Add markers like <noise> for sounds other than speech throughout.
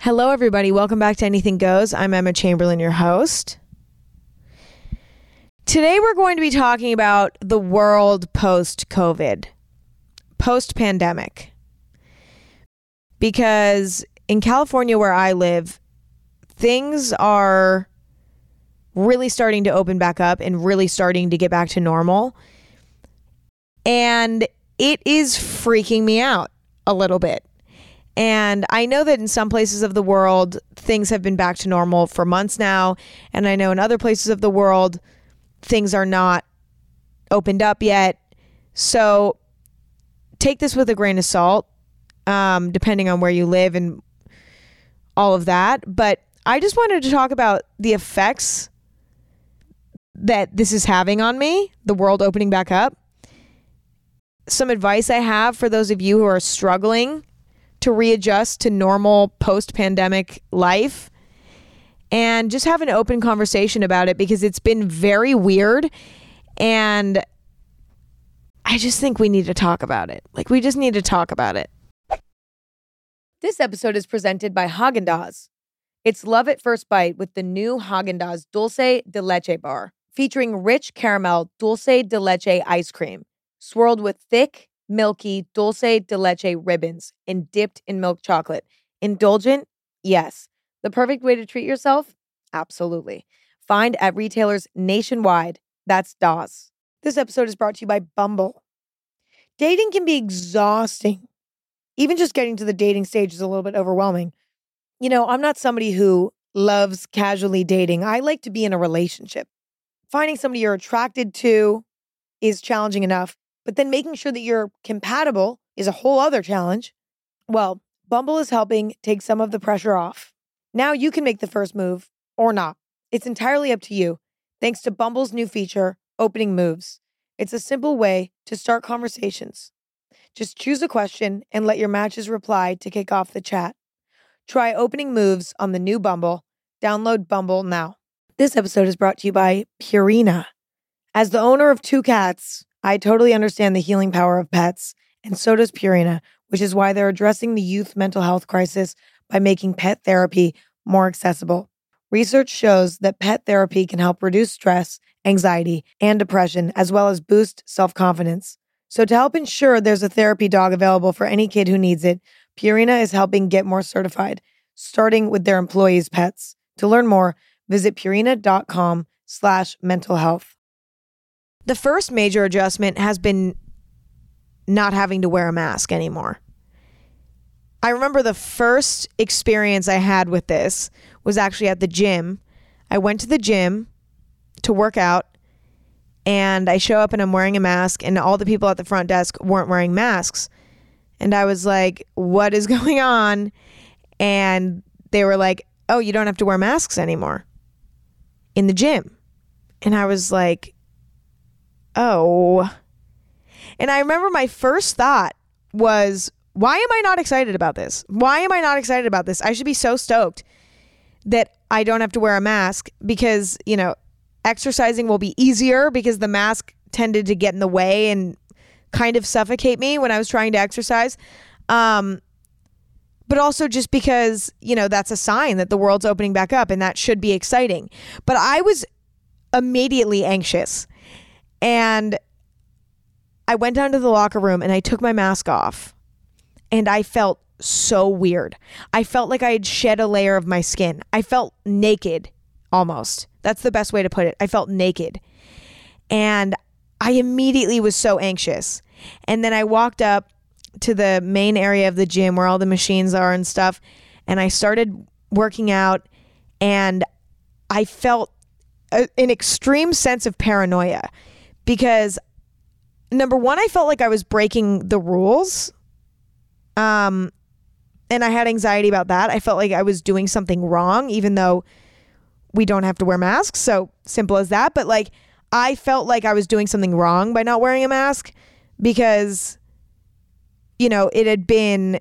Hello, everybody. Welcome back to Anything Goes. I'm Emma Chamberlain, your host. Today, we're going to be talking about the world post COVID, post pandemic. Because in California, where I live, things are really starting to open back up and really starting to get back to normal. And it is freaking me out a little bit. And I know that in some places of the world, things have been back to normal for months now. And I know in other places of the world, things are not opened up yet. So take this with a grain of salt, um, depending on where you live and all of that. But I just wanted to talk about the effects that this is having on me, the world opening back up. Some advice I have for those of you who are struggling to readjust to normal post pandemic life and just have an open conversation about it because it's been very weird. And I just think we need to talk about it. Like, we just need to talk about it. This episode is presented by Haagen Dazs. It's love at first bite with the new Haagen Dazs Dulce de Leche bar, featuring rich caramel dulce de leche ice cream, swirled with thick, milky dulce de leche ribbons and dipped in milk chocolate. Indulgent? Yes. The perfect way to treat yourself? Absolutely. Find at retailers nationwide. That's DAWS. This episode is brought to you by Bumble. Dating can be exhausting. Even just getting to the dating stage is a little bit overwhelming. You know, I'm not somebody who loves casually dating. I like to be in a relationship. Finding somebody you're attracted to is challenging enough, but then making sure that you're compatible is a whole other challenge. Well, Bumble is helping take some of the pressure off. Now you can make the first move or not. It's entirely up to you, thanks to Bumble's new feature, Opening Moves. It's a simple way to start conversations. Just choose a question and let your matches reply to kick off the chat. Try Opening Moves on the new Bumble. Download Bumble now. This episode is brought to you by Purina. As the owner of two cats, I totally understand the healing power of pets, and so does Purina, which is why they're addressing the youth mental health crisis by making pet therapy more accessible. Research shows that pet therapy can help reduce stress, anxiety, and depression, as well as boost self confidence. So, to help ensure there's a therapy dog available for any kid who needs it, Purina is helping get more certified, starting with their employees' pets. To learn more, visit purina.com slash mental health. The first major adjustment has been not having to wear a mask anymore. I remember the first experience I had with this was actually at the gym. I went to the gym to work out and I show up and I'm wearing a mask and all the people at the front desk weren't wearing masks. And I was like, "What is <laughs> going on?" And they were like, "Oh, you don't have to wear masks anymore in the gym." And I was like, "Oh." And I remember my first thought was, why am I not excited about this? Why am I not excited about this? I should be so stoked that I don't have to wear a mask because, you know, exercising will be easier because the mask tended to get in the way and kind of suffocate me when I was trying to exercise. Um, but also just because, you know, that's a sign that the world's opening back up and that should be exciting. But I was immediately anxious. And I went down to the locker room and I took my mask off and I felt so weird. I felt like I had shed a layer of my skin. I felt naked almost. That's the best way to put it. I felt naked. And I immediately was so anxious. And then I walked up to the main area of the gym where all the machines are and stuff. And I started working out. And I felt a, an extreme sense of paranoia because number one, I felt like I was breaking the rules um, and I had anxiety about that. I felt like I was doing something wrong, even though we don't have to wear masks. So simple as that. But like, I felt like I was doing something wrong by not wearing a mask because, you know, it had been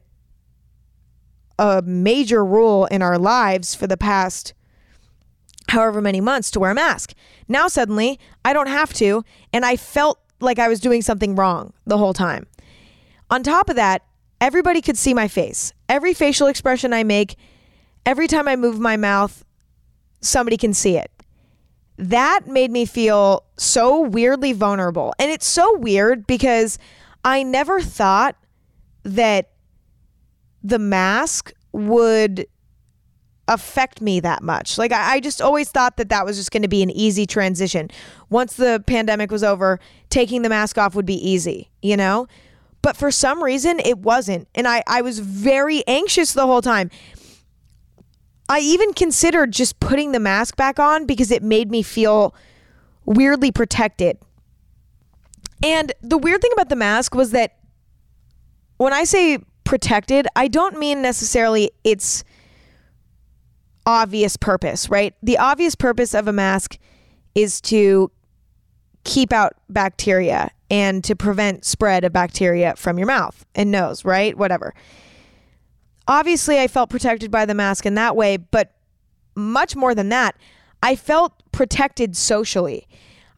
a major rule in our lives for the past however many months to wear a mask. Now suddenly I don't have to. And I felt like I was doing something wrong the whole time. On top of that, everybody could see my face. Every facial expression I make every time I move my mouth, somebody can see it. That made me feel so weirdly vulnerable. And it's so weird because I never thought that the mask would affect me that much. Like I, I just always thought that that was just going to be an easy transition. Once the pandemic was over, taking the mask off would be easy, you know? But for some reason it wasn't. And I, I was very anxious the whole time. I even considered just putting the mask back on because it made me feel weirdly protected. And the weird thing about the mask was that when I say protected, I don't mean necessarily it's obvious purpose, right? The obvious purpose of a mask is to keep out bacteria and to prevent spread of bacteria from your mouth and nose, right? Whatever. Obviously, I felt protected by the mask in that way, but much more than that, I felt protected socially.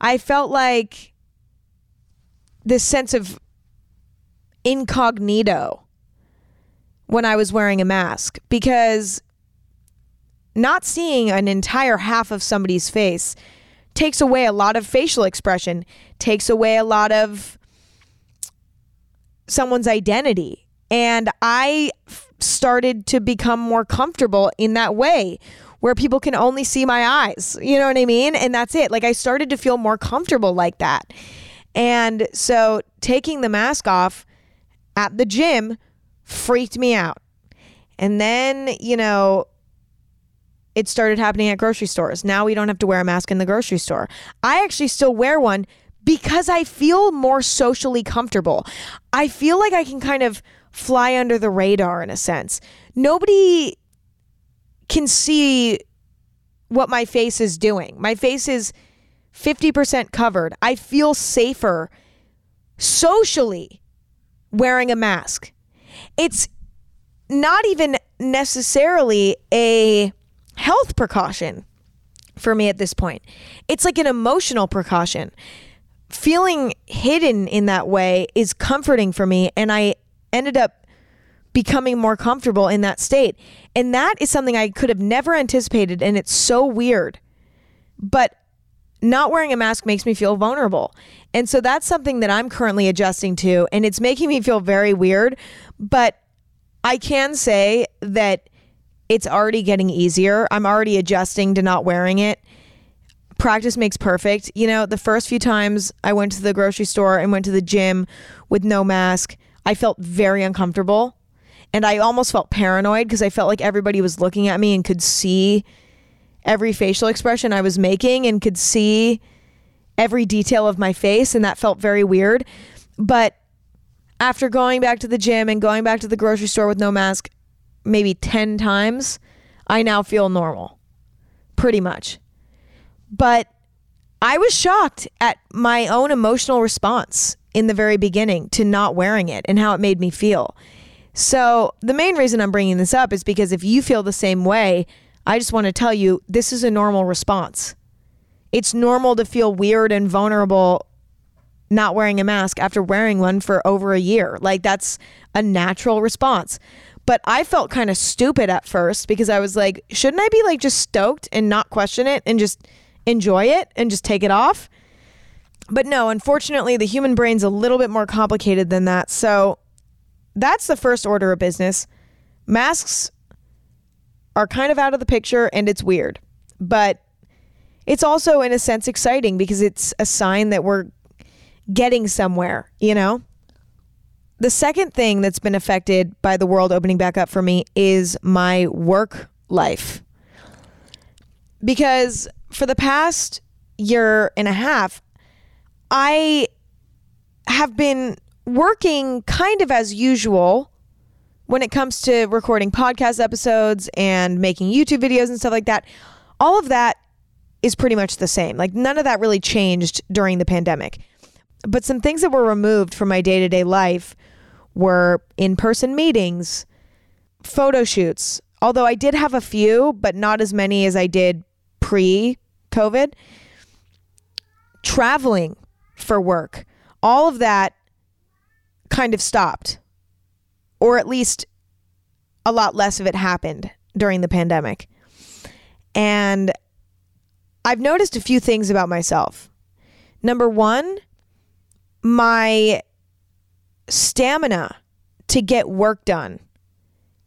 I felt like this sense of incognito when I was wearing a mask because not seeing an entire half of somebody's face takes away a lot of facial expression, takes away a lot of someone's identity. And I started to become more comfortable in that way where people can only see my eyes. You know what I mean? And that's it. Like I started to feel more comfortable like that. And so taking the mask off at the gym freaked me out. And then, you know, it started happening at grocery stores. Now we don't have to wear a mask in the grocery store. I actually still wear one because I feel more socially comfortable. I feel like I can kind of fly under the radar in a sense. Nobody can see what my face is doing. My face is 50% covered. I feel safer socially wearing a mask. It's not even necessarily a health precaution for me at this point. It's like an emotional precaution. Feeling hidden in that way is comforting for me. And I ended up becoming more comfortable in that state. And that is something I could have never anticipated. And it's so weird. But not wearing a mask makes me feel vulnerable. And so that's something that I'm currently adjusting to. And it's making me feel very weird. But I can say that it's already getting easier. I'm already adjusting to not wearing it. Practice makes perfect. You know, the first few times I went to the grocery store and went to the gym with no mask, I felt very uncomfortable. And I almost felt paranoid because I felt like everybody was looking at me and could see every facial expression I was making and could see every detail of my face. And that felt very weird. But after going back to the gym and going back to the grocery store with no mask, maybe 10 times, I now feel normal. Pretty much. But I was shocked at my own emotional response in the very beginning to not wearing it and how it made me feel. So, the main reason I'm bringing this up is because if you feel the same way, I just want to tell you this is a normal response. It's normal to feel weird and vulnerable not wearing a mask after wearing one for over a year. Like, that's a natural response. But I felt kind of stupid at first because I was like, shouldn't I be like just stoked and not question it and just enjoy it and just take it off? But no, unfortunately, the human brain's a little bit more complicated than that. So that's the first order of business. Masks are kind of out of the picture and it's weird. But it's also, in a sense, exciting because it's a sign that we're getting somewhere, you know? The second thing that's been affected by the world opening back up for me is my work life. Because for the past year and a half, I have been working kind of as usual when it comes to recording podcast episodes and making YouTube videos and stuff like that. All of that is pretty much the same. Like none of that really changed during the pandemic. But some things that were removed from my day to day life were in person meetings, photo shoots, although I did have a few, but not as many as I did pre COVID. Traveling for work, all of that kind of stopped, or at least a lot less of it happened during the pandemic. And I've noticed a few things about myself. Number one, my stamina to get work done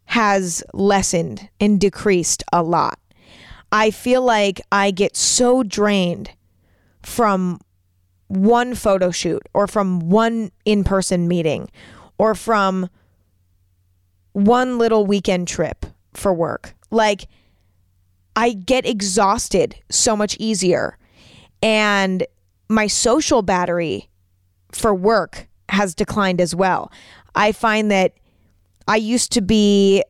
has lessened and decreased a lot. I feel like I get so drained from one photo shoot or from one in person meeting or from one little weekend trip for work. Like, I get exhausted so much easier. And my social battery for work has declined as well. I find that I used to be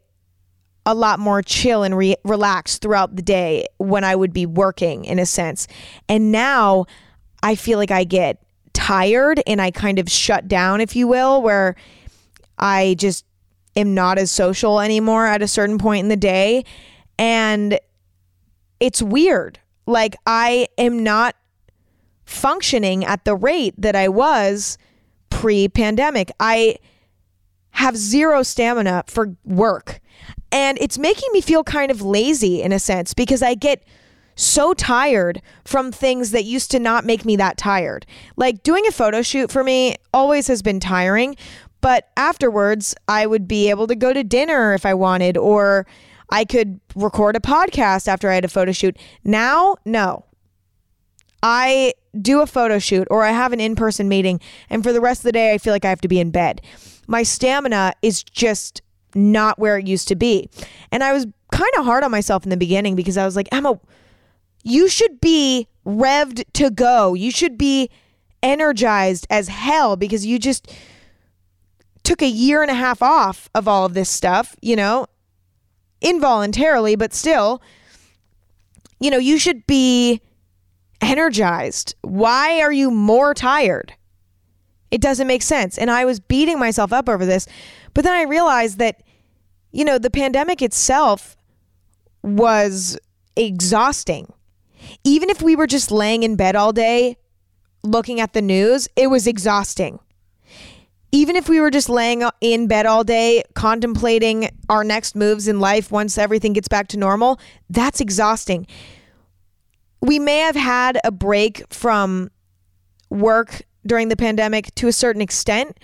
a lot more chill and re- relaxed throughout the day when I would be working in a sense. And now I feel like I get tired and I kind of shut down, if you will, where I just am not as social anymore at a certain point in the day. And it's weird. Like I am not functioning at the rate that I was pre pandemic. I have zero stamina for work. And it's making me feel kind of lazy in a sense because I get so tired from things that used to not make me that tired. Like doing a photo shoot for me always has been tiring, but afterwards I would be able to go to dinner if I wanted or I could record a podcast after I had a photo shoot. Now, no. I do a photo shoot or I have an in person meeting, and for the rest of the day, I feel like I have to be in bed. My stamina is just not where it used to be. And I was kind of hard on myself in the beginning because I was like, Emma, you should be revved to go. You should be energized as hell because you just took a year and a half off of all of this stuff, you know, involuntarily, but still, you know, you should be energized. Why are you more tired? It doesn't make sense. And I was beating myself up over this, but then I realized that, you know, the pandemic itself was exhausting. Even if we were just laying in bed all day looking at the news, it was exhausting even if we were just laying in bed all day contemplating our next moves in life once everything gets back to normal, that's exhausting. We may have had a break from work during the pandemic to a certain extent,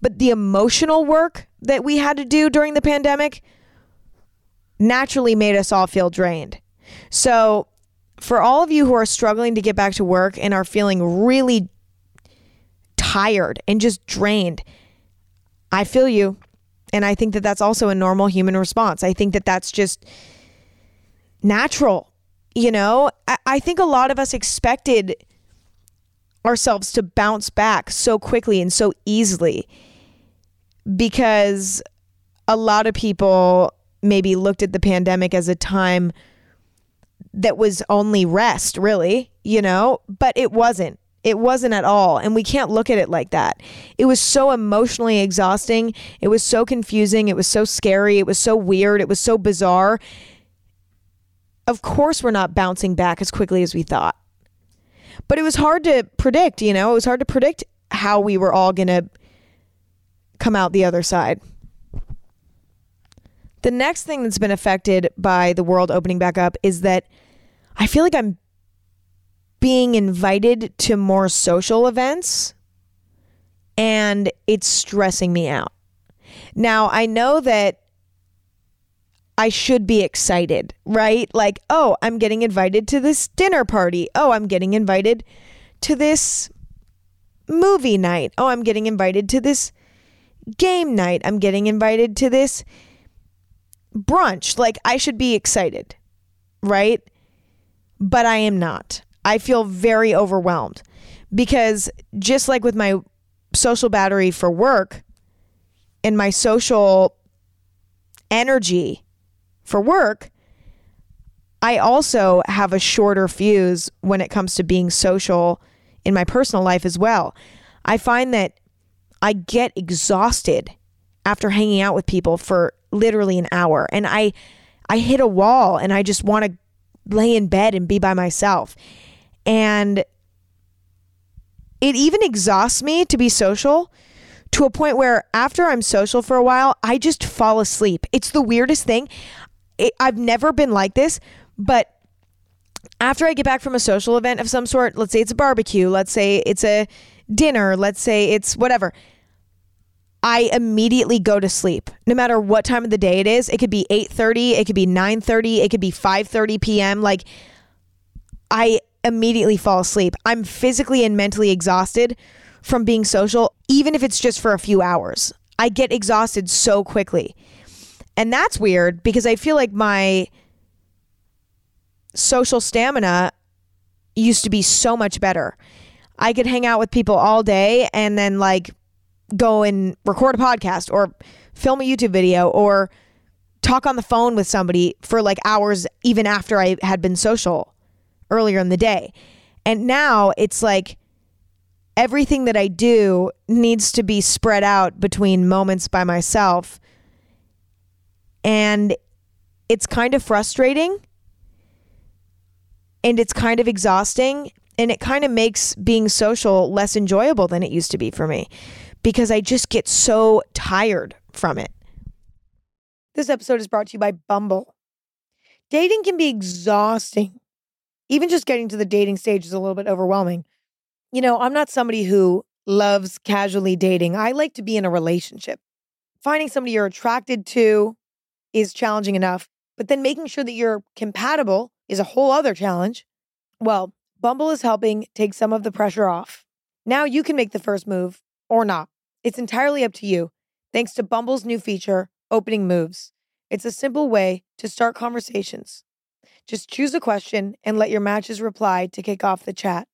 but the emotional work that we had to do during the pandemic naturally made us all feel drained. So, for all of you who are struggling to get back to work and are feeling really tired and just drained. I feel you. And I think that that's also a normal human response. I think that that's just natural. You know, I, I think a lot of us expected ourselves to bounce back so quickly and so easily because a lot of people maybe looked at the pandemic as a time that was only rest, really, you know, but it wasn't. It wasn't at all. And we can't look at it like that. It was so emotionally exhausting. It was so confusing. It was so scary. It was so weird. It was so bizarre. Of course, we're not bouncing back as quickly as we thought. But it was hard to predict, you know, it was hard to predict how we were all going to come out the other side. The next thing that's been affected by the world opening back up is that I feel like I'm being invited to more social events and it's stressing me out. Now, I know that I should be excited, right? Like, oh, I'm getting invited to this dinner party. Oh, I'm getting invited to this movie night. Oh, I'm getting invited to this game night. I'm getting invited to this brunch. Like, I should be excited, right? But I am not. I feel very overwhelmed because just like with my social battery for work and my social energy for work, I also have a shorter fuse when it comes to being social in my personal life as well. I find that I get exhausted after hanging out with people for literally an hour and I I hit a wall and I just want to lay in bed and be by myself. And it even exhausts me to be social to a point where after I'm social for a while, I just fall asleep. It's the weirdest thing. It, I've never been like this, but after I get back from a social event of some sort, let's say it's a barbecue, let's say it's a dinner, let's say it's whatever. I immediately go to sleep. No matter what time of the day it is. It could be 8:30, it could be 9:30, it could be 5:30 p.m. Like I immediately fall asleep. I'm physically and mentally exhausted from being social even if it's just for a few hours. I get exhausted so quickly. And that's weird because I feel like my social stamina used to be so much better. I could hang out with people all day and then like go and record a podcast or film a YouTube video or talk on the phone with somebody for like hours even after I had been social earlier in the day. And now it's like everything that I do needs to be spread out between moments by myself. And it's kind of frustrating and it's kind of exhausting and it kind of makes being social less enjoyable than it used to be for me because I just get so tired from it. This episode is brought to you by Bumble. Dating can be exhausting. Even just getting to the dating stage is a little bit overwhelming. You know, I'm not somebody who loves casually dating. I like to be in a relationship. Finding somebody you're attracted to is challenging enough, but then making sure that you're compatible is a whole other challenge. Well, Bumble is helping take some of the pressure off. Now you can make the first move or not. It's entirely up to you, thanks to Bumble's new feature, Opening Moves. It's a simple way to start conversations. Just choose a question and let your matches reply to kick off the chat.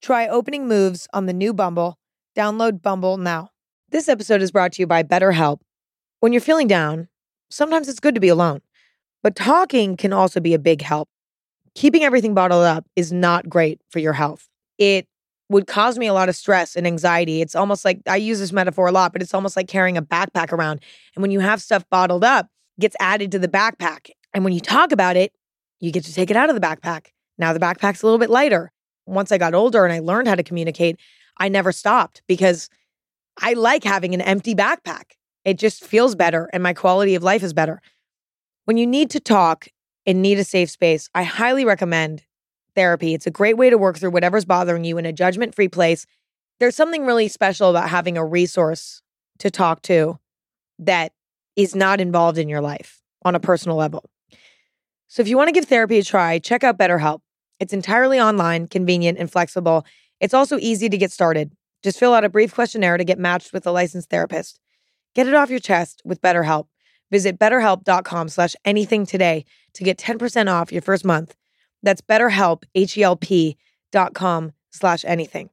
Try Opening Moves on the new Bumble. Download Bumble now. This episode is brought to you by BetterHelp. When you're feeling down, sometimes it's good to be alone, but talking can also be a big help. Keeping everything bottled up is not great for your health. It would cause me a lot of stress and anxiety. It's almost like I use this metaphor a lot, but it's almost like carrying a backpack around. And when you have stuff bottled up, gets added to the backpack. And when you talk about it, you get to take it out of the backpack. Now the backpack's a little bit lighter. Once I got older and I learned how to communicate, I never stopped because I like having an empty backpack. It just feels better and my quality of life is better. When you need to talk and need a safe space, I highly recommend therapy. It's a great way to work through whatever's bothering you in a judgment free place. There's something really special about having a resource to talk to that is not involved in your life on a personal level. So if you want to give therapy a try, check out BetterHelp. It's entirely online, convenient, and flexible. It's also easy to get started. Just fill out a brief questionnaire to get matched with a licensed therapist. Get it off your chest with BetterHelp. Visit betterhelp.com slash anything today to get 10% off your first month. That's betterhelp, H-E-L-P dot com slash anything.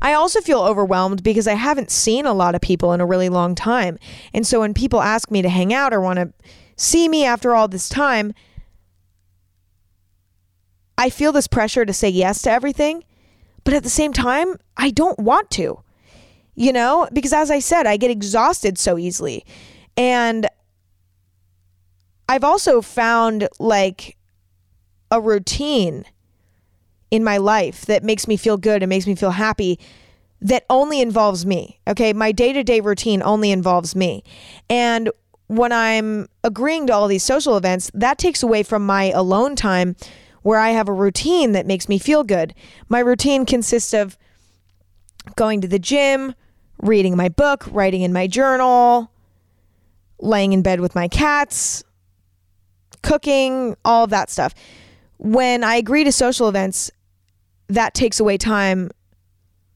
I also feel overwhelmed because I haven't seen a lot of people in a really long time. And so when people ask me to hang out or want to see me after all this time, I feel this pressure to say yes to everything. But at the same time, I don't want to, you know, because as I said, I get exhausted so easily. And I've also found like a routine in my life that makes me feel good and makes me feel happy that only involves me. Okay. My day to day routine only involves me. And when I'm agreeing to all these social events, that takes away from my alone time where I have a routine that makes me feel good. My routine consists of going to the gym, reading my book, writing in my journal, laying in bed with my cats, cooking, all of that stuff when I agree to social events, that takes away time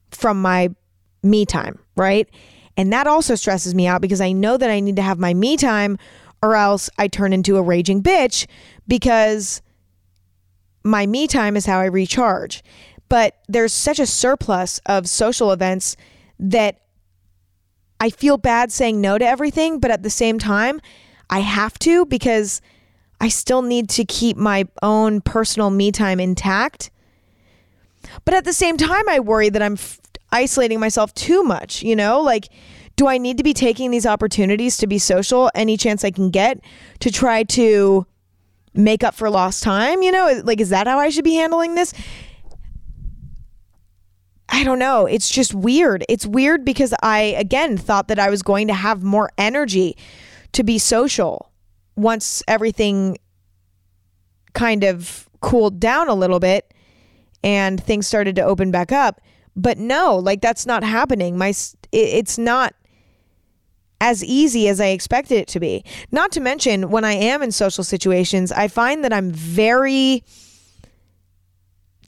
from my me time, right? And that also stresses me out because I know that I need to have my me time or else I turn into a raging bitch because my me time is how I recharge. But there's such a surplus of social events that I feel bad saying no to everything, but at the same time, I have to because I still need to keep my own personal me time intact. But at the same time, I worry that I'm f- isolating myself too much, you know? Like, do I need to be taking these opportunities to be social any chance I can get to try to make up for lost time? You know, like, is that how I should be handling this? I don't know. It's just weird. It's weird because I, again, thought that I was going to have more energy to be social once everything kind of cooled down a little bit and things started to open back up. But no, like that's not happening. My it's not as easy as I expected it to be. Not to mention when I am in social situations, I find that I'm very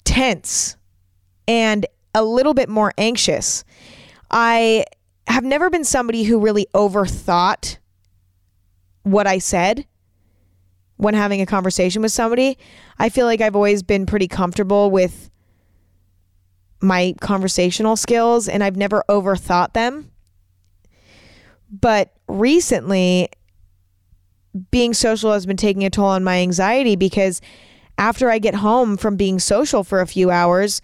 tense and a little bit more anxious. I have never been somebody who really overthought what I said when having a conversation with somebody. I feel like I've always been pretty comfortable with my conversational skills and I've never overthought them. But recently, being social has been taking a toll on my anxiety because after I get home from being social for a few hours,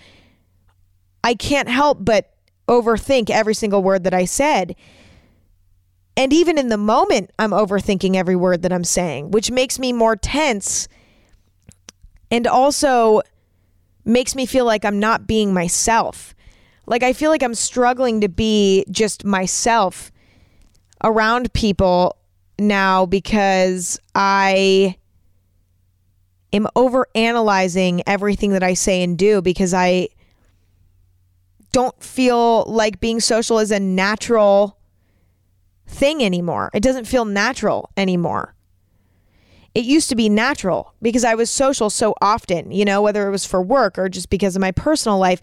I can't help but overthink every single word that I said. And even in the moment, I'm overthinking every word that I'm saying, which makes me more tense and also makes me feel like I'm not being myself. Like I feel like I'm struggling to be just myself around people now because I am over analyzing everything that I say and do because I don't feel like being social is a natural thing anymore. It doesn't feel natural anymore. It used to be natural because I was social so often, you know, whether it was for work or just because of my personal life.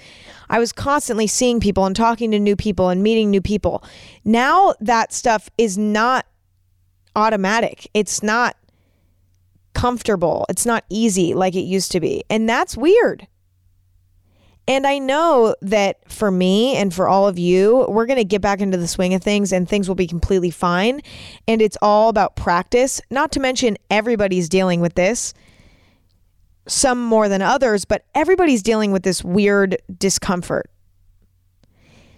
I was constantly seeing people and talking to new people and meeting new people. Now that stuff is not automatic. It's not comfortable. It's not easy like it used to be. And that's weird. And I know that for me and for all of you, we're going to get back into the swing of things and things will be completely fine. And it's all about practice, not to mention everybody's dealing with this, some more than others, but everybody's dealing with this weird discomfort.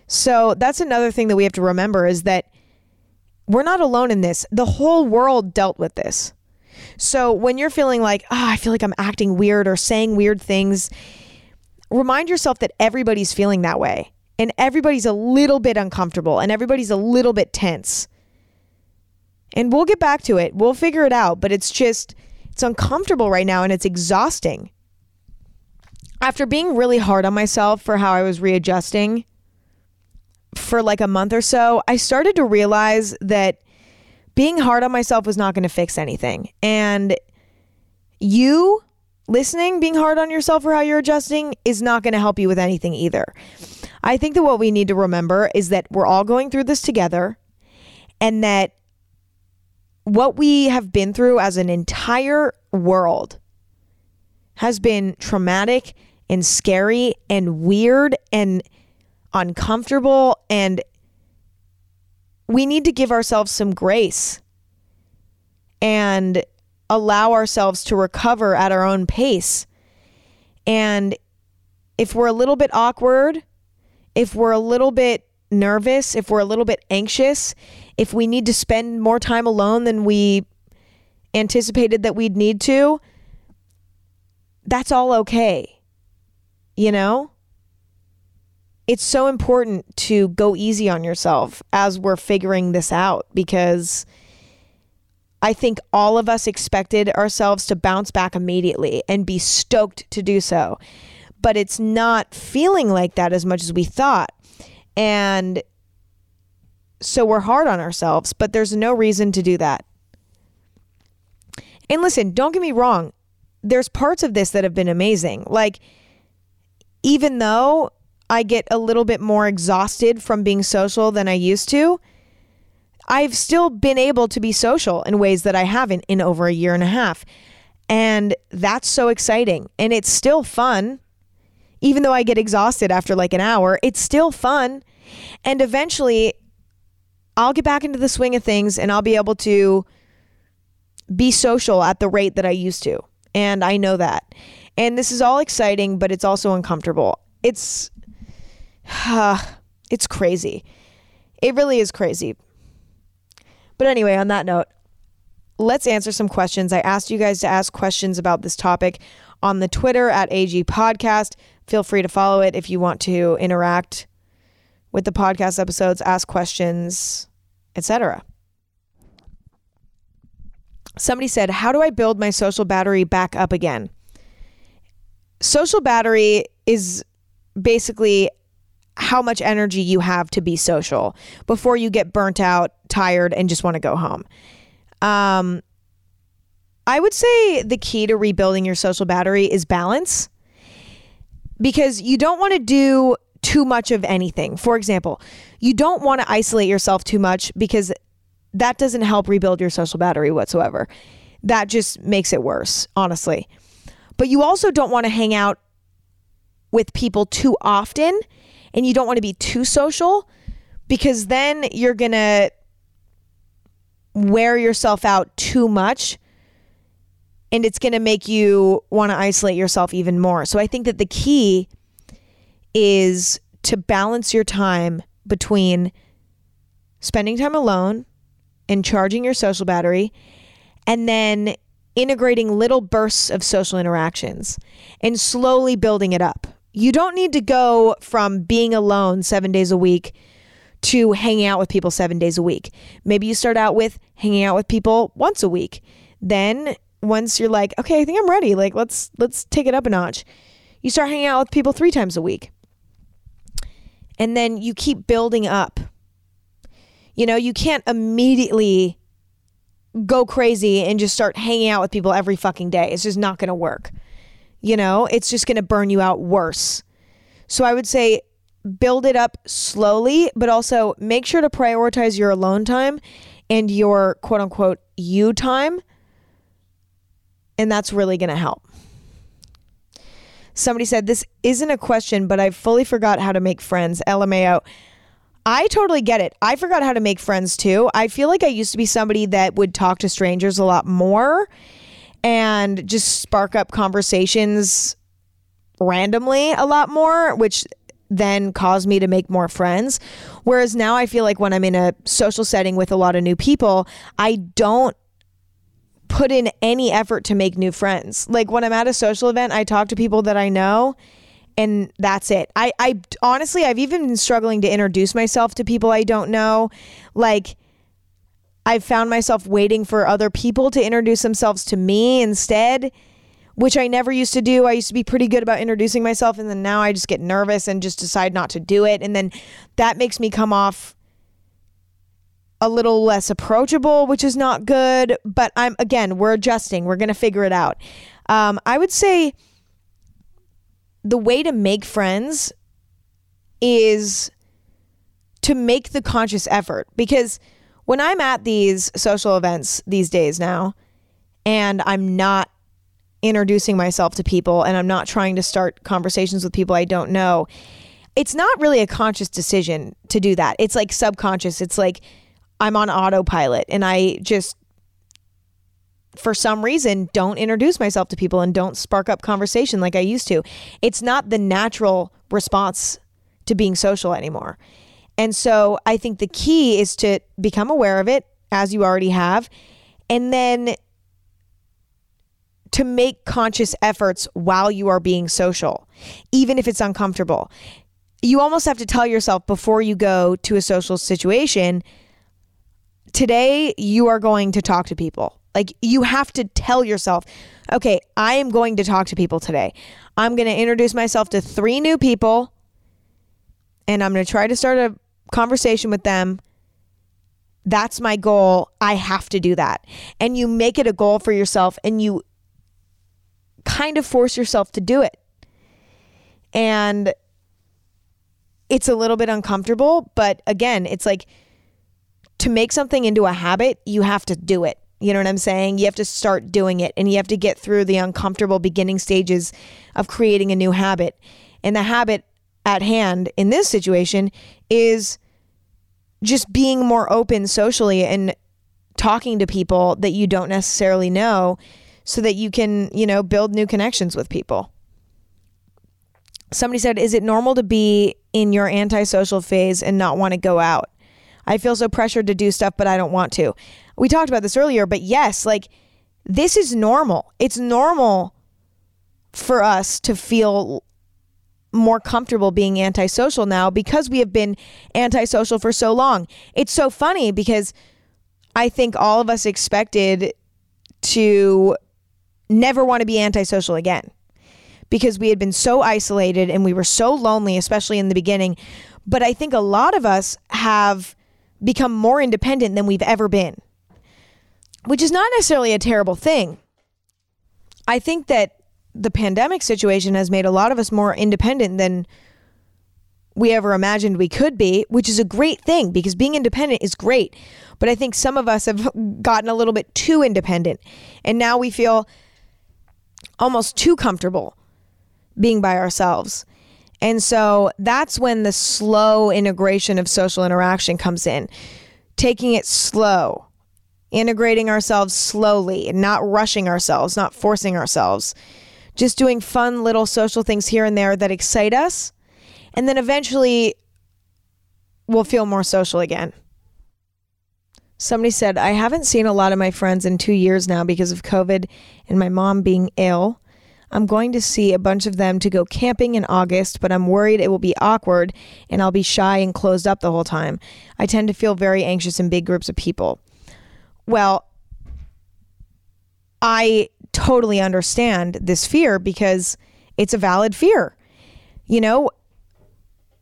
So that's another thing that we have to remember is that we're not alone in this. The whole world dealt with this. So when you're feeling like, oh, I feel like I'm acting weird or saying weird things, remind yourself that everybody's feeling that way and everybody's a little bit uncomfortable and everybody's a little bit tense. And we'll get back to it. We'll figure it out, but it's just it's uncomfortable right now and it's exhausting. After being really hard on myself for how I was readjusting for like a month or so, I started to realize that being hard on myself was not going to fix anything. And you listening, being hard on yourself for how you're adjusting is not going to help you with anything either. I think that what we need to remember is that we're all going through this together and that what we have been through as an entire world has been traumatic and scary and weird and uncomfortable and we need to give ourselves some grace and allow ourselves to recover at our own pace. And if we're a little bit awkward, if we're a little bit nervous, if we're a little bit anxious, if we need to spend more time alone than we anticipated that we'd need to, that's all okay. You know? It's so important to go easy on yourself as we're figuring this out because I think all of us expected ourselves to bounce back immediately and be stoked to do so. But it's not feeling like that as much as we thought. And so we're hard on ourselves, but there's no reason to do that. And listen, don't get me wrong, there's parts of this that have been amazing. Like, even though I get a little bit more exhausted from being social than I used to, I've still been able to be social in ways that I haven't in over a year and a half. And that's so exciting. And it's still fun. Even though I get exhausted after like an hour, it's still fun. And eventually, I'll get back into the swing of things and I'll be able to be social at the rate that I used to. And I know that. And this is all exciting, but it's also uncomfortable. It's uh, <sighs> it's crazy. It really is crazy. But anyway, on that note, let's answer some questions. I asked you guys to ask questions about this topic on the Twitter at AG Podcast. Feel free to follow it if you want to interact with the podcast episodes, ask questions, etc. Somebody said, How do I build my social battery back up again? Social battery is basically how much energy you have to be social before you get burnt out, tired, and just want to go home. Um, I would say the key to rebuilding your social battery is balance because you don't want to do too much of anything. For example, you don't want to isolate yourself too much because that doesn't help rebuild your social battery whatsoever. That just makes it worse, honestly. But you also don't want to hang out with people too often and you don't want to be too social because then you're going to wear yourself out too much and it's going to make you want to isolate yourself even more. So I think that the key is to balance your time between spending time alone and charging your social battery and then integrating little bursts of social interactions and slowly building it up. You don't need to go from being alone 7 days a week to hanging out with people 7 days a week. Maybe you start out with hanging out with people once a week. Then once you're like, okay, I think I'm ready. Like let's let's take it up a notch. You start hanging out with people 3 times a week. And then you keep building up. You know, you can't immediately go crazy and just start hanging out with people every fucking day. It's just not going to work. You know, it's just going to burn you out worse. So I would say build it up slowly, but also make sure to prioritize your alone time and your quote unquote you time and that's really going to help. Somebody said, This isn't a question, but I fully forgot how to make friends. LMAO. I totally get it. I forgot how to make friends too. I feel like I used to be somebody that would talk to strangers a lot more and just spark up conversations randomly a lot more, which then caused me to make more friends. Whereas now I feel like when I'm in a social setting with a lot of new people, I don't put in any effort to make new friends. Like when I'm at a social event, I talk to people that I know and that's it. I, I honestly, I've even been struggling to introduce myself to people I don't know. Like, I've found myself waiting for other people to introduce themselves to me instead, which I never used to do. I used to be pretty good about introducing myself, and then now I just get nervous and just decide not to do it. And then that makes me come off a little less approachable, which is not good. But I'm again, we're adjusting. We're gonna figure it out. Um, I would say the way to make friends is to make the conscious effort because when I'm at these social events these days now, and I'm not introducing myself to people and I'm not trying to start conversations with people I don't know, it's not really a conscious decision to do that. It's like subconscious. It's like I'm on autopilot and I just for some reason don't introduce myself to people and don't spark up conversation like I used to. It's not the natural response to being social anymore. And so I think the key is to become aware of it as you already have and then to make conscious efforts while you are being social, even if it's uncomfortable. You almost have to tell yourself before you go to a social situation today you are going to talk to people. Like you have to tell yourself, okay, I am going to talk to people today. I'm going to introduce myself to three new people and I'm going to try to start a conversation with them. That's my goal. I have to do that. And you make it a goal for yourself and you kind of force yourself to do it. And it's a little bit uncomfortable, but again, it's like to make something into a habit, you have to do it. You know what I'm saying? You have to start doing it and you have to get through the uncomfortable beginning stages of creating a new habit. And the habit at hand in this situation is just being more open socially and talking to people that you don't necessarily know so that you can, you know, build new connections with people. Somebody said, Is it normal to be in your antisocial phase and not want to go out? I feel so pressured to do stuff, but I don't want to. We talked about this earlier, but yes, like this is normal. It's normal for us to feel more comfortable being antisocial now because we have been antisocial for so long. It's so funny because I think all of us expected to never want to be antisocial again because we had been so isolated and we were so lonely, especially in the beginning. But I think a lot of us have become more independent than we've ever been, which is not necessarily a terrible thing. I think that the pandemic situation has made a lot of us more independent than we ever imagined we could be, which is a great thing because being independent is great. But I think some of us have <laughs> gotten a little bit too independent. And now we feel almost too comfortable being by ourselves. And so that's when the slow integration of social interaction comes in. Taking it slow, integrating ourselves slowly, not rushing ourselves, not forcing ourselves. Just doing fun little social things here and there that excite us. And then eventually we'll feel more social again. Somebody said, I haven't seen a lot of my friends in two years now because of COVID and my mom being ill. I'm going to see a bunch of them to go camping in August, but I'm worried it will be awkward and I'll be shy and closed up the whole time. I tend to feel very anxious in big groups of people. Well, I totally understand this fear because it's a valid fear. You know,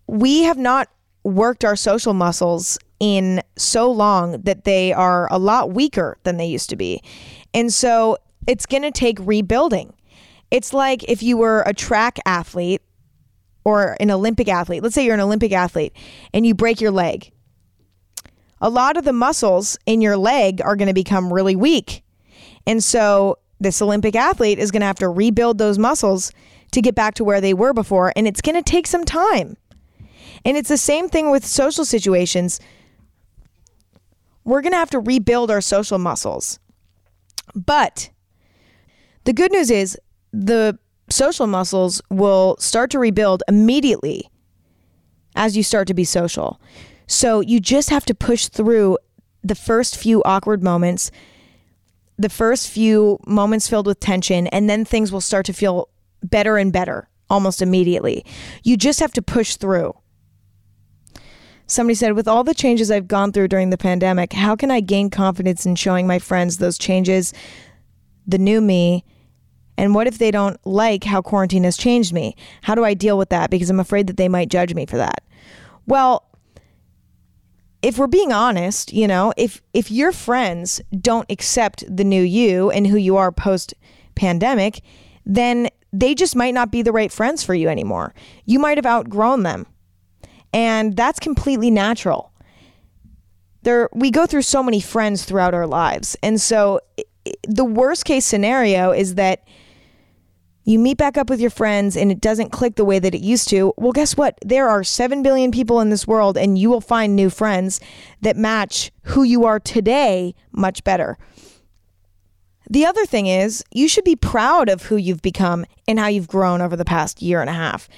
we have not worked our social muscles in so long that they are a lot weaker than they used to be. And so it's going to take rebuilding. It's like if you were a track athlete or an Olympic athlete. Let's say you're an Olympic athlete and you break your leg. A lot of the muscles in your leg are going to become really weak. And so this Olympic athlete is going to have to rebuild those muscles to get back to where they were before. And it's going to take some time. And it's the same thing with social situations. We're going to have to rebuild our social muscles. But the good news is the social muscles will start to rebuild immediately as you start to be social. So you just have to push through the first few awkward moments, the first few moments filled with tension, and then things will start to feel better and better almost immediately. You just have to push through. Somebody said, with all the changes I've gone through during the pandemic, how can I gain confidence in showing my friends those changes, the new me, and what if they don't like how quarantine has changed me? How do I deal with that? Because I'm afraid that they might judge me for that. Well, if we're being honest, you know, if if your friends don't accept the new you and who you are post pandemic, then they just might not be the right friends for you anymore. You might have outgrown them. And that's completely natural. There we go through so many friends throughout our lives. And so the worst case scenario is that you meet back up with your friends and it doesn't click the way that it used to, well, guess what? There are 7 billion people in this world, and you will find new friends that match who you are today much better. The other thing is, you should be proud of who you've become and how you've grown over the past year and a half.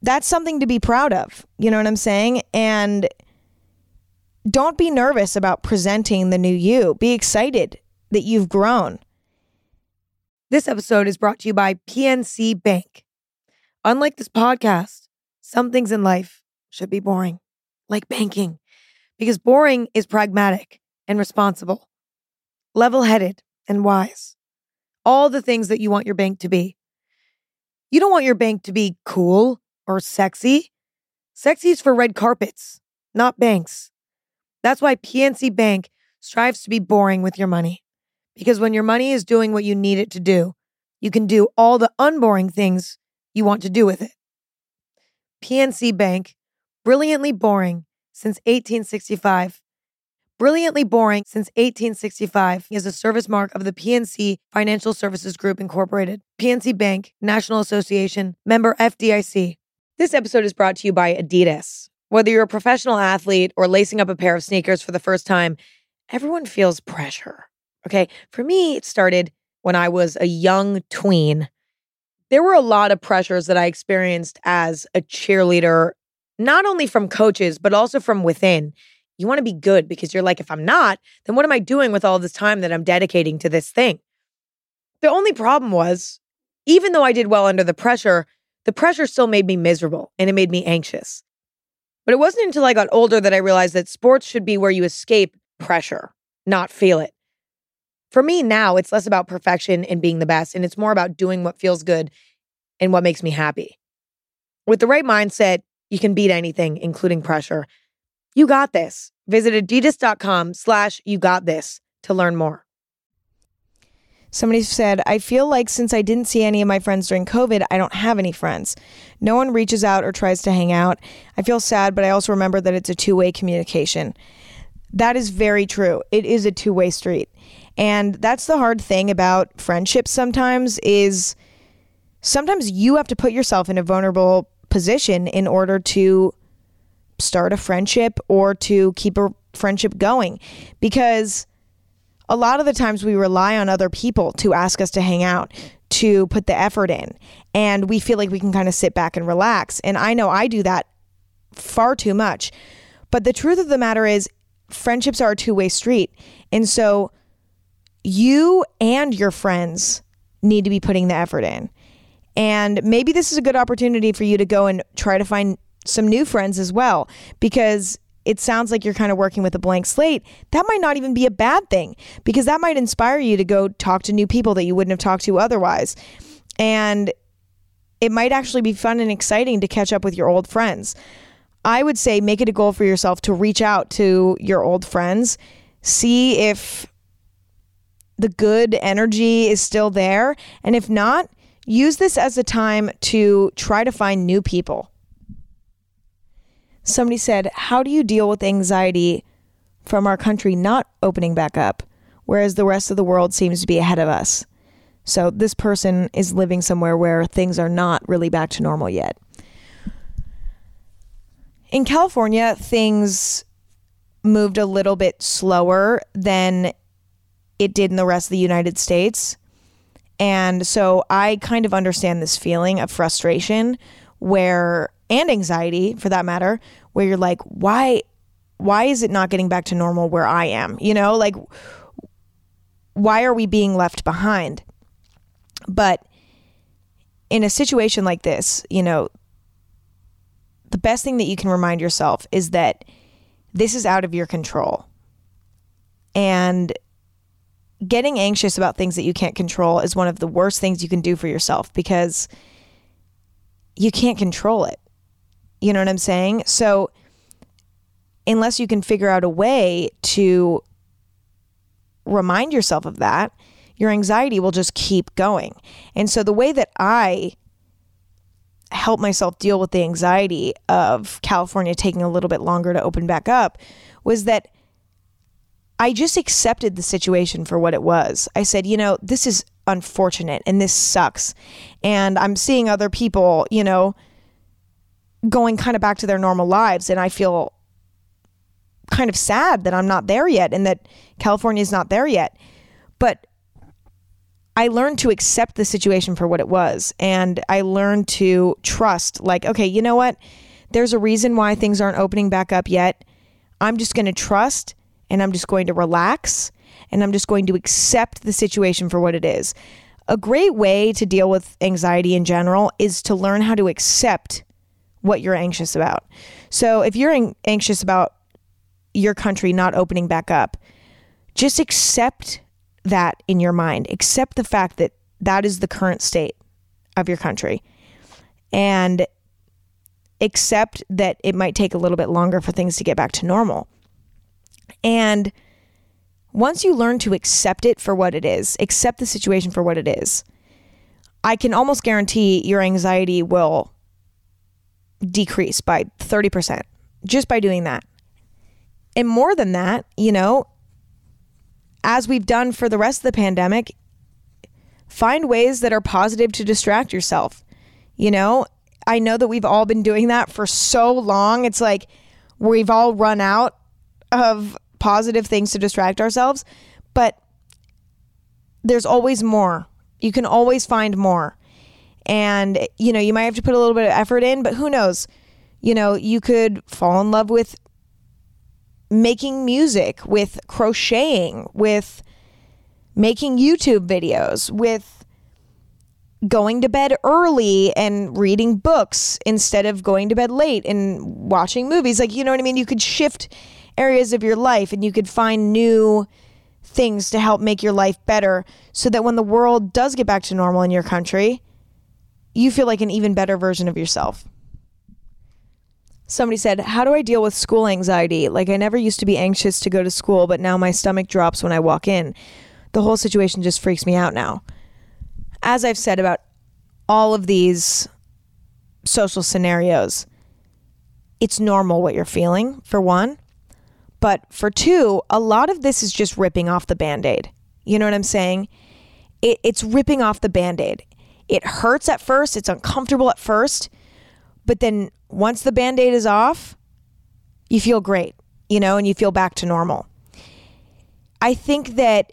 That's something to be proud of. You know what I'm saying? And don't be nervous about presenting the new you. Be excited that you've grown. This episode is brought to you by PNC Bank. Unlike this podcast, some things in life should be boring, like banking, because boring is pragmatic and responsible, level headed and wise. All the things that you want your bank to be. You don't want your bank to be cool or sexy. Sexy is for red carpets, not banks. That's why PNC Bank strives to be boring with your money. Because when your money is doing what you need it to do, you can do all the unboring things you want to do with it. PNC Bank, brilliantly boring since 1865. Brilliantly boring since 1865 is a service mark of the PNC Financial Services Group Incorporated. PNC Bank, National Association, member FDIC. This episode is brought to you by Adidas. Whether you're a professional athlete or lacing up a pair of sneakers for the first time, everyone feels pressure. Okay. For me, it started when I was a young tween. There were a lot of pressures that I experienced as a cheerleader, not only from coaches, but also from within. You want to be good because you're like, if I'm not, then what am I doing with all this time that I'm dedicating to this thing? The only problem was, even though I did well under the pressure, the pressure still made me miserable and it made me anxious. But it wasn't until I got older that I realized that sports should be where you escape pressure, not feel it. For me now, it's less about perfection and being the best, and it's more about doing what feels good and what makes me happy. With the right mindset, you can beat anything, including pressure. You got this. Visit adidas.com slash you got this to learn more. Somebody said, I feel like since I didn't see any of my friends during COVID, I don't have any friends. No one reaches out or tries to hang out. I feel sad, but I also remember that it's a two way communication. That is very true. It is a two way street. And that's the hard thing about friendships sometimes is sometimes you have to put yourself in a vulnerable position in order to start a friendship or to keep a friendship going because a lot of the times we rely on other people to ask us to hang out, to put the effort in, and we feel like we can kind of sit back and relax. And I know I do that far too much. But the truth of the matter is, friendships are a two way street. And so you and your friends need to be putting the effort in. And maybe this is a good opportunity for you to go and try to find some new friends as well because it sounds like you're kind of working with a blank slate. That might not even be a bad thing because that might inspire you to go talk to new people that you wouldn't have talked to otherwise. And it might actually be fun and exciting to catch up with your old friends. I would say make it a goal for yourself to reach out to your old friends, see if the good energy is still there. And if not, use this as a time to try to find new people. Somebody said, How do you deal with anxiety from our country not opening back up, whereas the rest of the world seems to be ahead of us? So this person is living somewhere where things are not really back to normal yet. In California, things moved a little bit slower than it did in the rest of the United States. And so I kind of understand this feeling of frustration where and anxiety for that matter, where you're like, why why is it not getting back to normal where I am? You know, like why are we being left behind? But in a situation like this, you know, the best thing that you can remind yourself is that this is out of your control. And getting anxious about things that you can't control is one of the worst things you can do for yourself because you can't control it. You know what I'm saying? So, unless you can figure out a way to remind yourself of that, your anxiety will just keep going. And so, the way that I help myself deal with the anxiety of California taking a little bit longer to open back up was that I just accepted the situation for what it was. I said, you know, this is unfortunate and this sucks. And I'm seeing other people, you know, going kind of back to their normal lives. And I feel kind of sad that I'm not there yet and that California is not there yet. But I learned to accept the situation for what it was. And I learned to trust, like, okay, you know what? There's a reason why things aren't opening back up yet. I'm just going to trust and I'm just going to relax and I'm just going to accept the situation for what it is. A great way to deal with anxiety in general is to learn how to accept what you're anxious about. So if you're anxious about your country not opening back up, just accept that in your mind. Accept the fact that that is the current state of your country. And accept that it might take a little bit longer for things to get back to normal. And once you learn to accept it for what it is, accept the situation for what it is, I can almost guarantee your anxiety will decrease by 30% just by doing that. And more than that, you know, as we've done for the rest of the pandemic, find ways that are positive to distract yourself. You know, I know that we've all been doing that for so long. It's like we've all run out of positive things to distract ourselves, but there's always more. You can always find more. And, you know, you might have to put a little bit of effort in, but who knows? You know, you could fall in love with making music, with crocheting, with making YouTube videos, with going to bed early and reading books instead of going to bed late and watching movies. Like, you know what I mean? You could shift areas of your life and you could find new things to help make your life better so that when the world does get back to normal in your country, you feel like an even better version of yourself. Somebody said, How do I deal with school anxiety? Like, I never used to be anxious to go to school, but now my stomach drops when I walk in. The whole situation just freaks me out now. As I've said about all of these social scenarios, it's normal what you're feeling, for one. But for two, a lot of this is just ripping off the band aid. You know what I'm saying? It, it's ripping off the band aid. It hurts at first, it's uncomfortable at first, but then once the band aid is off, you feel great, you know, and you feel back to normal. I think that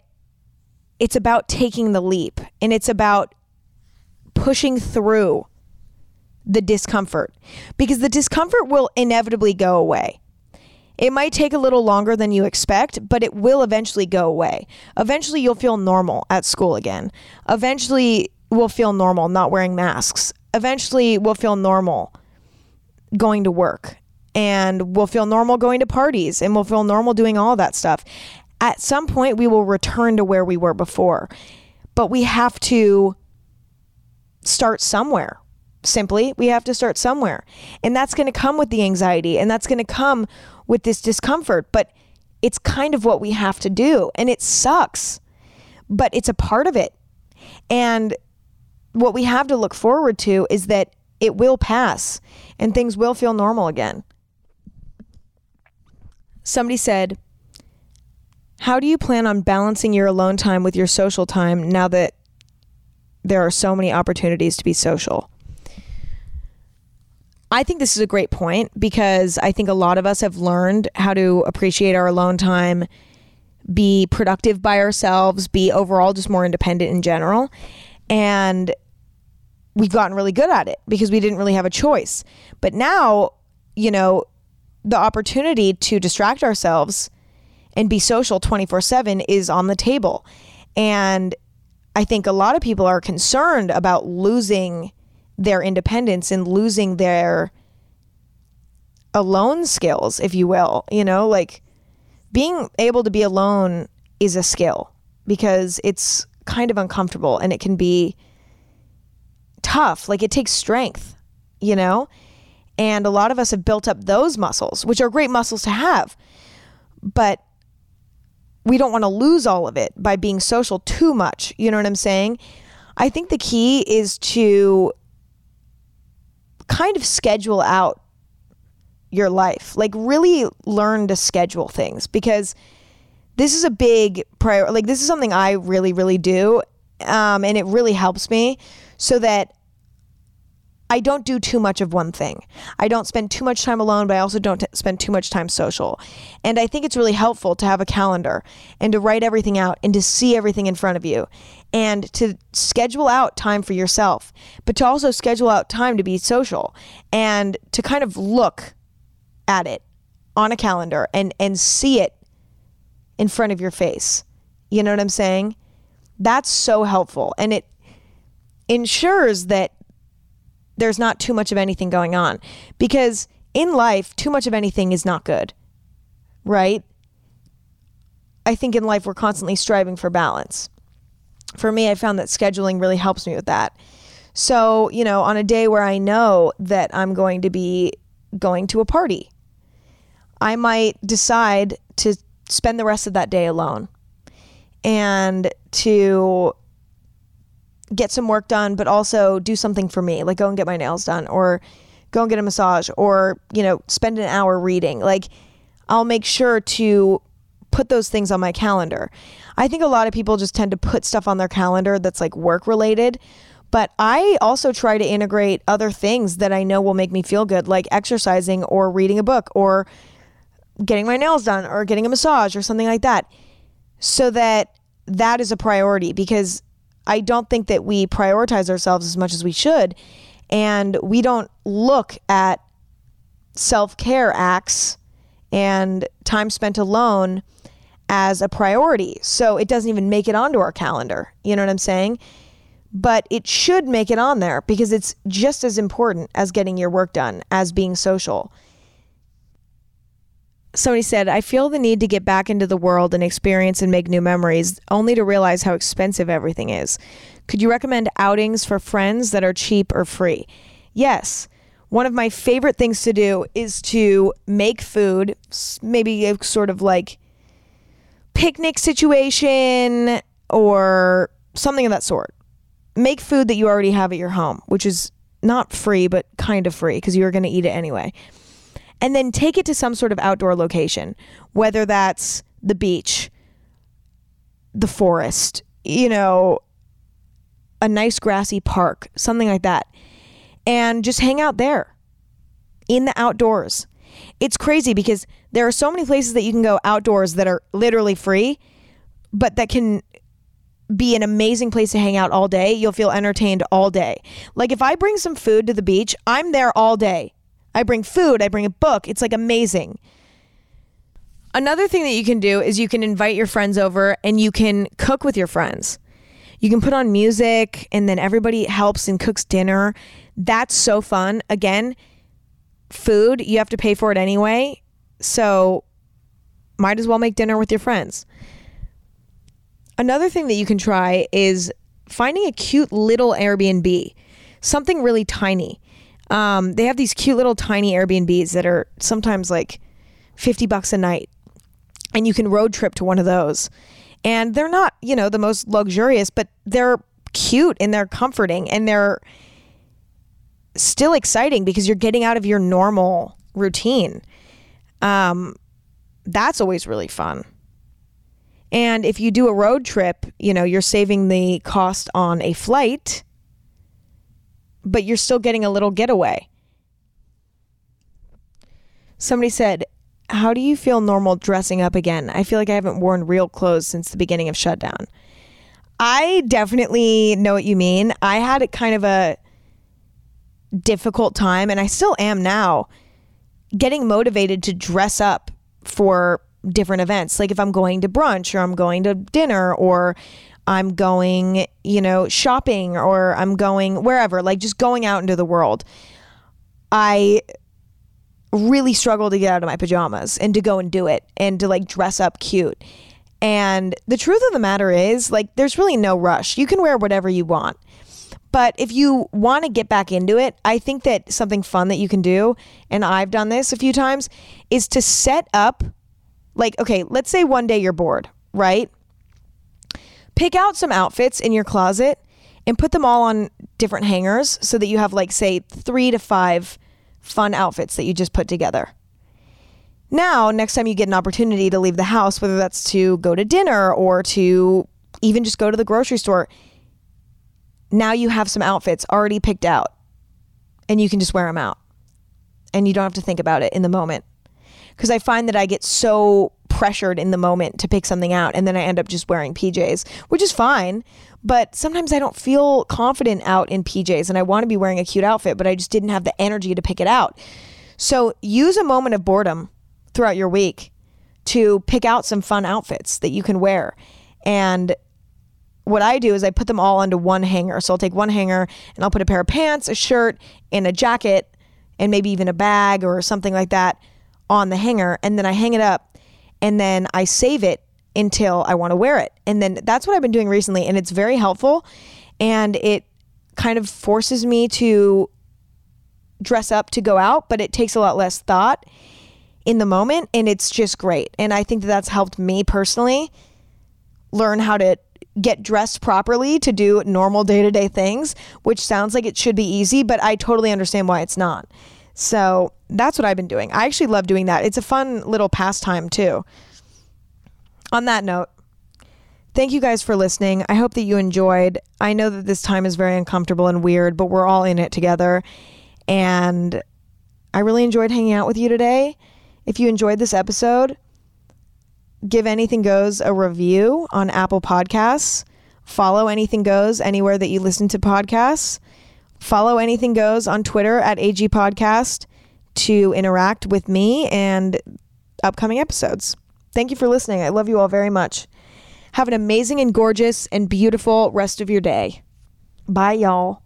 it's about taking the leap and it's about pushing through the discomfort because the discomfort will inevitably go away. It might take a little longer than you expect, but it will eventually go away. Eventually, you'll feel normal at school again. Eventually, we'll feel normal not wearing masks. Eventually, we'll feel normal going to work. And we'll feel normal going to parties and we'll feel normal doing all that stuff. At some point, we will return to where we were before. But we have to start somewhere simply we have to start somewhere and that's going to come with the anxiety and that's going to come with this discomfort but it's kind of what we have to do and it sucks but it's a part of it. And what we have to look forward to is that it will pass and things will feel normal again. Somebody said how do you plan on balancing your alone time with your social time now that there are so many opportunities to be social I think this is a great point because I think a lot of us have learned how to appreciate our alone time, be productive by ourselves, be overall just more independent in general. And we've gotten really good at it because we didn't really have a choice. But now, you know, the opportunity to distract ourselves and be social 24 7 is on the table. And I think a lot of people are concerned about losing their independence and losing their alone skills, if you will. You know, like being able to be alone is a skill because it's kind of uncomfortable and it can be tough. Like it takes strength, you know? And a lot of us have built up those muscles, which are great muscles to have. But we don't want to lose all of it by being social too much. You know what I'm saying? I think the key is to kind of schedule out your life. Like really learn to schedule things because this is a big priority. Like this is something I really, really do. Um, and it really helps me so that I don't do too much of one thing. I don't spend too much time alone, but I also don't t- spend too much time social. And I think it's really helpful to have a calendar and to write everything out and to see everything in front of you and to schedule out time for yourself, but to also schedule out time to be social and to kind of look at it on a calendar and and see it in front of your face. You know what I'm saying? That's so helpful and it ensures that there's not too much of anything going on. Because in life, too much of anything is not good, right? I think in life, we're constantly striving for balance. For me, I found that scheduling really helps me with that. So, you know, on a day where I know that I'm going to be going to a party, I might decide to spend the rest of that day alone and to get some work done, but also do something for me, like go and get my nails done or go and get a massage or, you know, spend an hour reading. Like I'll make sure to put those things on my calendar. I think a lot of people just tend to put stuff on their calendar that's like work related. But I also try to integrate other things that I know will make me feel good, like exercising or reading a book or getting my nails done or getting a massage or something like that. So that that is a priority because I don't think that we prioritize ourselves as much as we should. And we don't look at self care acts and time spent alone as a priority. So it doesn't even make it onto our calendar. You know what I'm saying? But it should make it on there because it's just as important as getting your work done as being social. Somebody said, I feel the need to get back into the world and experience and make new memories, only to realize how expensive everything is. Could you recommend outings for friends that are cheap or free? Yes. One of my favorite things to do is to make food, maybe sort of like picnic situation or something of that sort. Make food that you already have at your home, which is not free, but kind of free because you're going to eat it anyway. And then take it to some sort of outdoor location, whether that's the beach, the forest, you know, a nice grassy park, something like that. And just hang out there in the outdoors. It's crazy because there are so many places that you can go outdoors that are literally free, but that can be an amazing place to hang out all day. You'll feel entertained all day. Like if I bring some food to the beach, I'm there all day. I bring food, I bring a book. It's like amazing. Another thing that you can do is you can invite your friends over and you can cook with your friends. You can put on music and then everybody helps and cooks dinner. That's so fun. Again, food, you have to pay for it anyway. So might as well make dinner with your friends. Another thing that you can try is finding a cute little Airbnb, something really tiny. Um, they have these cute little tiny Airbnbs that are sometimes like 50 bucks a night. And you can road trip to one of those. And they're not, you know, the most luxurious, but they're cute and they're comforting and they're still exciting because you're getting out of your normal routine. Um, that's always really fun. And if you do a road trip, you know, you're saving the cost on a flight, but you're still getting a little getaway. Somebody said, How do you feel normal dressing up again? I feel like I haven't worn real clothes since the beginning of shutdown. I definitely know what you mean. I had kind of a difficult time, and I still am now, getting motivated to dress up for different events. Like if I'm going to brunch or I'm going to dinner or I'm going, you know, shopping or I'm going wherever, like just going out into the world. I really struggle to get out of my pajamas and to go and do it and to like dress up cute. And the truth of the matter is, like, there's really no rush. You can wear whatever you want. But if you want to get back into it, I think that something fun that you can do, and I've done this a few times, is to set up like, okay, let's say one day you're bored, right? Pick out some outfits in your closet and put them all on different hangers so that you have, like, say, three to five fun outfits that you just put together. Now, next time you get an opportunity to leave the house, whether that's to go to dinner or to even just go to the grocery store, now you have some outfits already picked out and you can just wear them out and you don't have to think about it in the moment because I find that I get so pressured in the moment to pick something out and then I end up just wearing PJs, which is fine. But sometimes I don't feel confident out in PJs and I want to be wearing a cute outfit, but I just didn't have the energy to pick it out. So use a moment of boredom throughout your week to pick out some fun outfits that you can wear. And what I do is I put them all onto one hanger. So I'll take one hanger and I'll put a pair of pants, a shirt, and a jacket, and maybe even a bag or something like that on the hanger and then I hang it up and then I save it until I want to wear it. And then that's what I've been doing recently and it's very helpful and it kind of forces me to dress up to go out, but it takes a lot less thought in the moment and it's just great. And I think that that's helped me personally learn how to get dressed properly to do normal day-to-day things, which sounds like it should be easy, but I totally understand why it's not. So that's what I've been doing. I actually love doing that. It's a fun little pastime too. On that note, thank you guys for listening. I hope that you enjoyed. I know that this time is very uncomfortable and weird, but we're all in it together. And I really enjoyed hanging out with you today. If you enjoyed this episode, give Anything Goes a review on Apple Podcasts. Follow Anything Goes anywhere that you listen to podcasts. Follow Anything Goes on Twitter at AG Podcast to interact with me and upcoming episodes. Thank you for listening. I love you all very much. Have an amazing and gorgeous and beautiful rest of your day. Bye, y'all.